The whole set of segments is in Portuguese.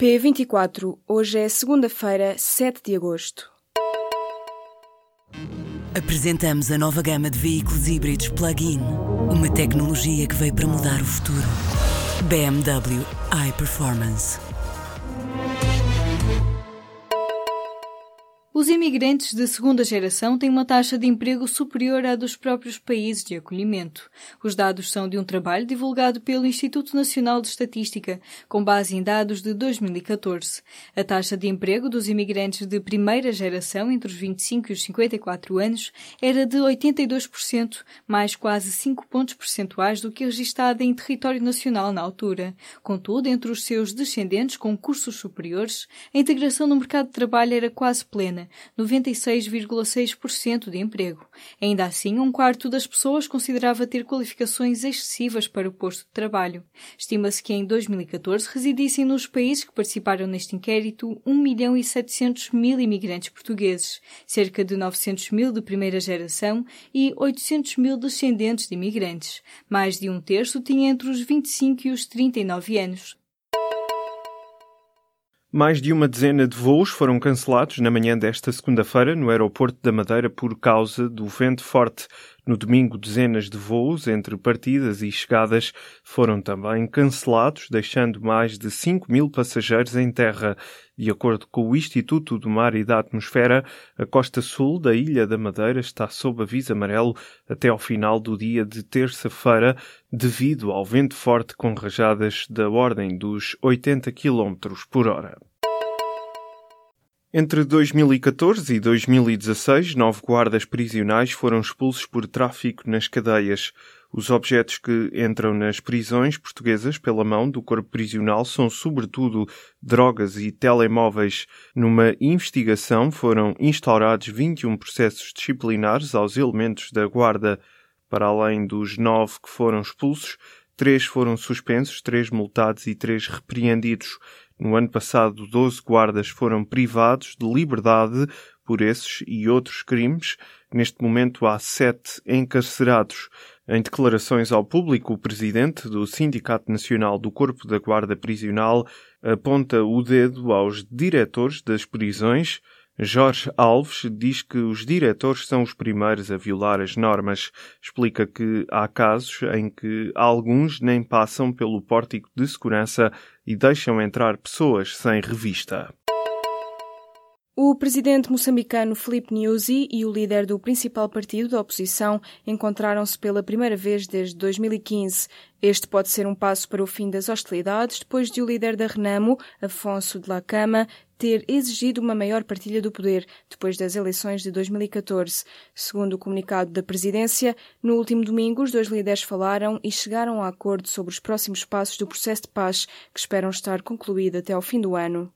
P24, hoje é segunda-feira, 7 de agosto. Apresentamos a nova gama de veículos híbridos plug-in. Uma tecnologia que veio para mudar o futuro. BMW iPerformance. Os imigrantes de segunda geração têm uma taxa de emprego superior à dos próprios países de acolhimento. Os dados são de um trabalho divulgado pelo Instituto Nacional de Estatística, com base em dados de 2014. A taxa de emprego dos imigrantes de primeira geração, entre os 25 e os 54 anos, era de 82%, mais quase 5 pontos percentuais do que registada em território nacional na altura. Contudo, entre os seus descendentes com cursos superiores, a integração no mercado de trabalho era quase plena 96,6% de emprego. Ainda assim, um quarto das pessoas considerava ter qualificações excessivas para o posto de trabalho. Estima-se que em 2014 residissem nos países que participaram neste inquérito 1 milhão e 700 mil imigrantes portugueses, cerca de 900 mil de primeira geração e 800 mil descendentes de imigrantes. Mais de um terço tinha entre os 25 e os 39 anos. Mais de uma dezena de voos foram cancelados na manhã desta segunda-feira no aeroporto da Madeira por causa do vento forte. No domingo, dezenas de voos entre partidas e chegadas foram também cancelados, deixando mais de 5 mil passageiros em terra. De acordo com o Instituto do Mar e da Atmosfera, a costa sul da Ilha da Madeira está sob aviso amarelo até ao final do dia de terça-feira, devido ao vento forte com rajadas da ordem dos 80 km por hora. Entre 2014 e 2016, nove guardas prisionais foram expulsos por tráfico nas cadeias. Os objetos que entram nas prisões portuguesas pela mão do corpo prisional são, sobretudo, drogas e telemóveis. Numa investigação foram instaurados 21 processos disciplinares aos elementos da guarda. Para além dos nove que foram expulsos, três foram suspensos, três multados e três repreendidos. No ano passado, 12 guardas foram privados de liberdade por esses e outros crimes. Neste momento, há sete encarcerados. Em declarações ao público, o presidente do Sindicato Nacional do Corpo da Guarda Prisional aponta o dedo aos diretores das prisões. Jorge Alves diz que os diretores são os primeiros a violar as normas. Explica que há casos em que alguns nem passam pelo pórtico de segurança e deixam entrar pessoas sem revista. O presidente moçambicano Filipe Nyusi e o líder do principal partido da oposição encontraram-se pela primeira vez desde 2015. Este pode ser um passo para o fim das hostilidades, depois de o líder da Renamo, Afonso de la Cama, ter exigido uma maior partilha do poder depois das eleições de 2014. Segundo o comunicado da presidência, no último domingo os dois líderes falaram e chegaram a acordo sobre os próximos passos do processo de paz, que esperam estar concluído até ao fim do ano.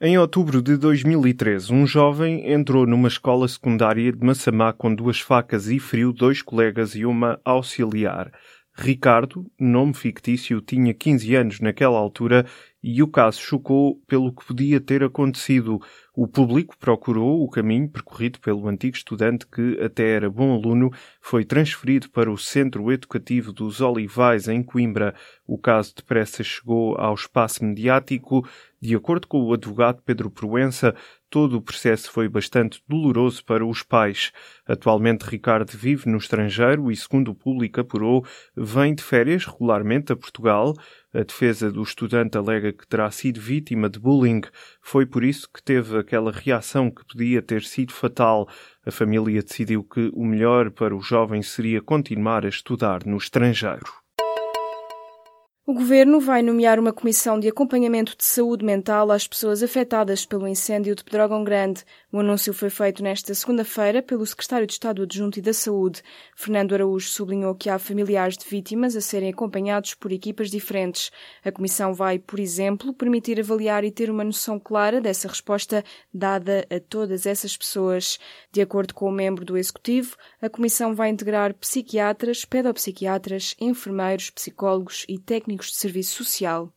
Em outubro de 2013, um jovem entrou numa escola secundária de Massamá com duas facas e feriu dois colegas e uma auxiliar. Ricardo, nome fictício, tinha 15 anos naquela altura e o caso chocou pelo que podia ter acontecido. O público procurou o caminho percorrido pelo antigo estudante que até era bom aluno, foi transferido para o Centro Educativo dos Olivais em Coimbra. O caso depressa chegou ao espaço mediático. De acordo com o advogado Pedro Proença, todo o processo foi bastante doloroso para os pais. Atualmente, Ricardo vive no estrangeiro e, segundo o público apurou, vem de férias regularmente a Portugal. A defesa do estudante alega que terá sido vítima de bullying. Foi por isso que teve aquela reação que podia ter sido fatal. A família decidiu que o melhor para o jovem seria continuar a estudar no estrangeiro. O Governo vai nomear uma comissão de acompanhamento de saúde mental às pessoas afetadas pelo incêndio de Pedrógão Grande. O anúncio foi feito nesta segunda-feira pelo Secretário de Estado Adjunto e da Saúde. Fernando Araújo sublinhou que há familiares de vítimas a serem acompanhados por equipas diferentes. A comissão vai, por exemplo, permitir avaliar e ter uma noção clara dessa resposta dada a todas essas pessoas. De acordo com o membro do Executivo, a comissão vai integrar psiquiatras, pedopsiquiatras, enfermeiros, psicólogos e técnicos de serviço social.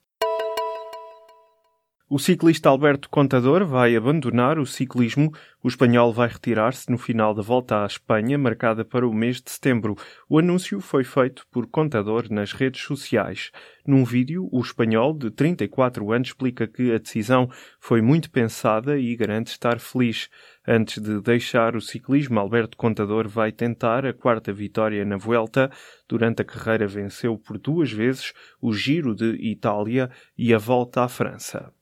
O ciclista Alberto Contador vai abandonar o ciclismo. O espanhol vai retirar-se no final da volta à Espanha, marcada para o mês de setembro. O anúncio foi feito por Contador nas redes sociais. Num vídeo, o espanhol, de 34 anos, explica que a decisão foi muito pensada e garante estar feliz. Antes de deixar o ciclismo, Alberto Contador vai tentar a quarta vitória na Vuelta. Durante a carreira venceu por duas vezes o Giro de Itália e a Volta à França.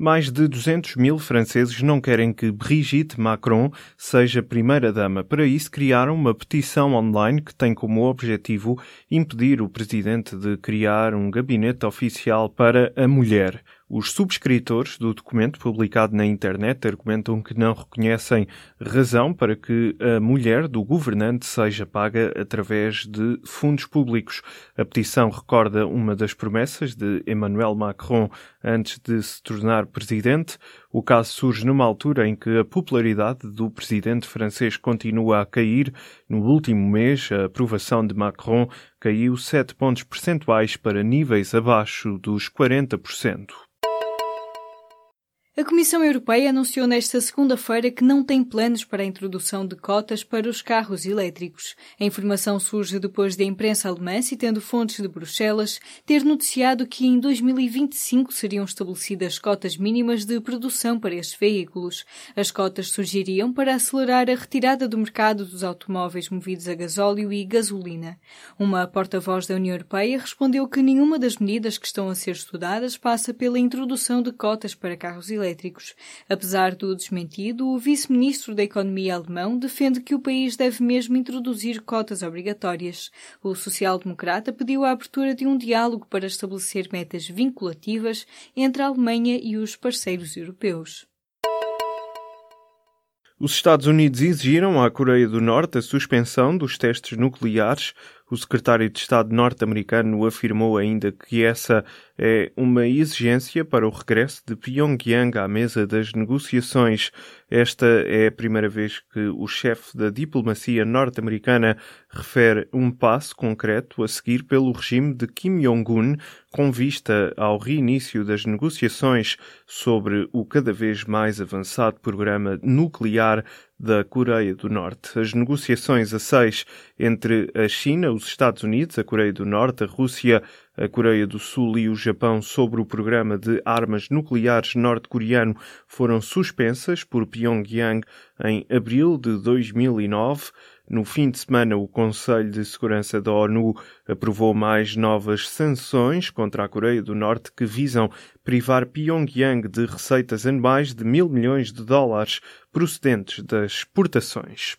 Mais de 200 mil franceses não querem que Brigitte Macron seja primeira-dama. Para isso, criaram uma petição online que tem como objetivo impedir o presidente de criar um gabinete oficial para a mulher. Os subscritores do documento publicado na internet argumentam que não reconhecem razão para que a mulher do governante seja paga através de fundos públicos. A petição recorda uma das promessas de Emmanuel Macron antes de se tornar presidente. O caso surge numa altura em que a popularidade do presidente francês continua a cair. No último mês, a aprovação de Macron caiu 7 pontos percentuais para níveis abaixo dos 40%. A Comissão Europeia anunciou nesta segunda-feira que não tem planos para a introdução de cotas para os carros elétricos. A informação surge depois da imprensa alemã, citando fontes de Bruxelas, ter noticiado que em 2025 seriam estabelecidas cotas mínimas de produção para estes veículos. As cotas surgiriam para acelerar a retirada do mercado dos automóveis movidos a gasóleo e gasolina. Uma porta-voz da União Europeia respondeu que nenhuma das medidas que estão a ser estudadas passa pela introdução de cotas para carros elétricos elétricos. Apesar do desmentido, o vice-ministro da Economia alemão defende que o país deve mesmo introduzir cotas obrigatórias. O social-democrata pediu a abertura de um diálogo para estabelecer metas vinculativas entre a Alemanha e os parceiros europeus. Os Estados Unidos exigiram à Coreia do Norte a suspensão dos testes nucleares o secretário de Estado norte-americano afirmou ainda que essa é uma exigência para o regresso de Pyongyang à mesa das negociações. Esta é a primeira vez que o chefe da diplomacia norte-americana refere um passo concreto a seguir pelo regime de Kim Jong-un com vista ao reinício das negociações sobre o cada vez mais avançado programa nuclear da Coreia do Norte. As negociações a seis entre a China, os Estados Unidos, a Coreia do Norte, a Rússia, a Coreia do Sul e o Japão sobre o programa de armas nucleares norte-coreano foram suspensas por Pyongyang em abril de 2009. No fim de semana, o Conselho de Segurança da ONU aprovou mais novas sanções contra a Coreia do Norte que visam privar Pyongyang de receitas anuais de mil milhões de dólares procedentes das exportações.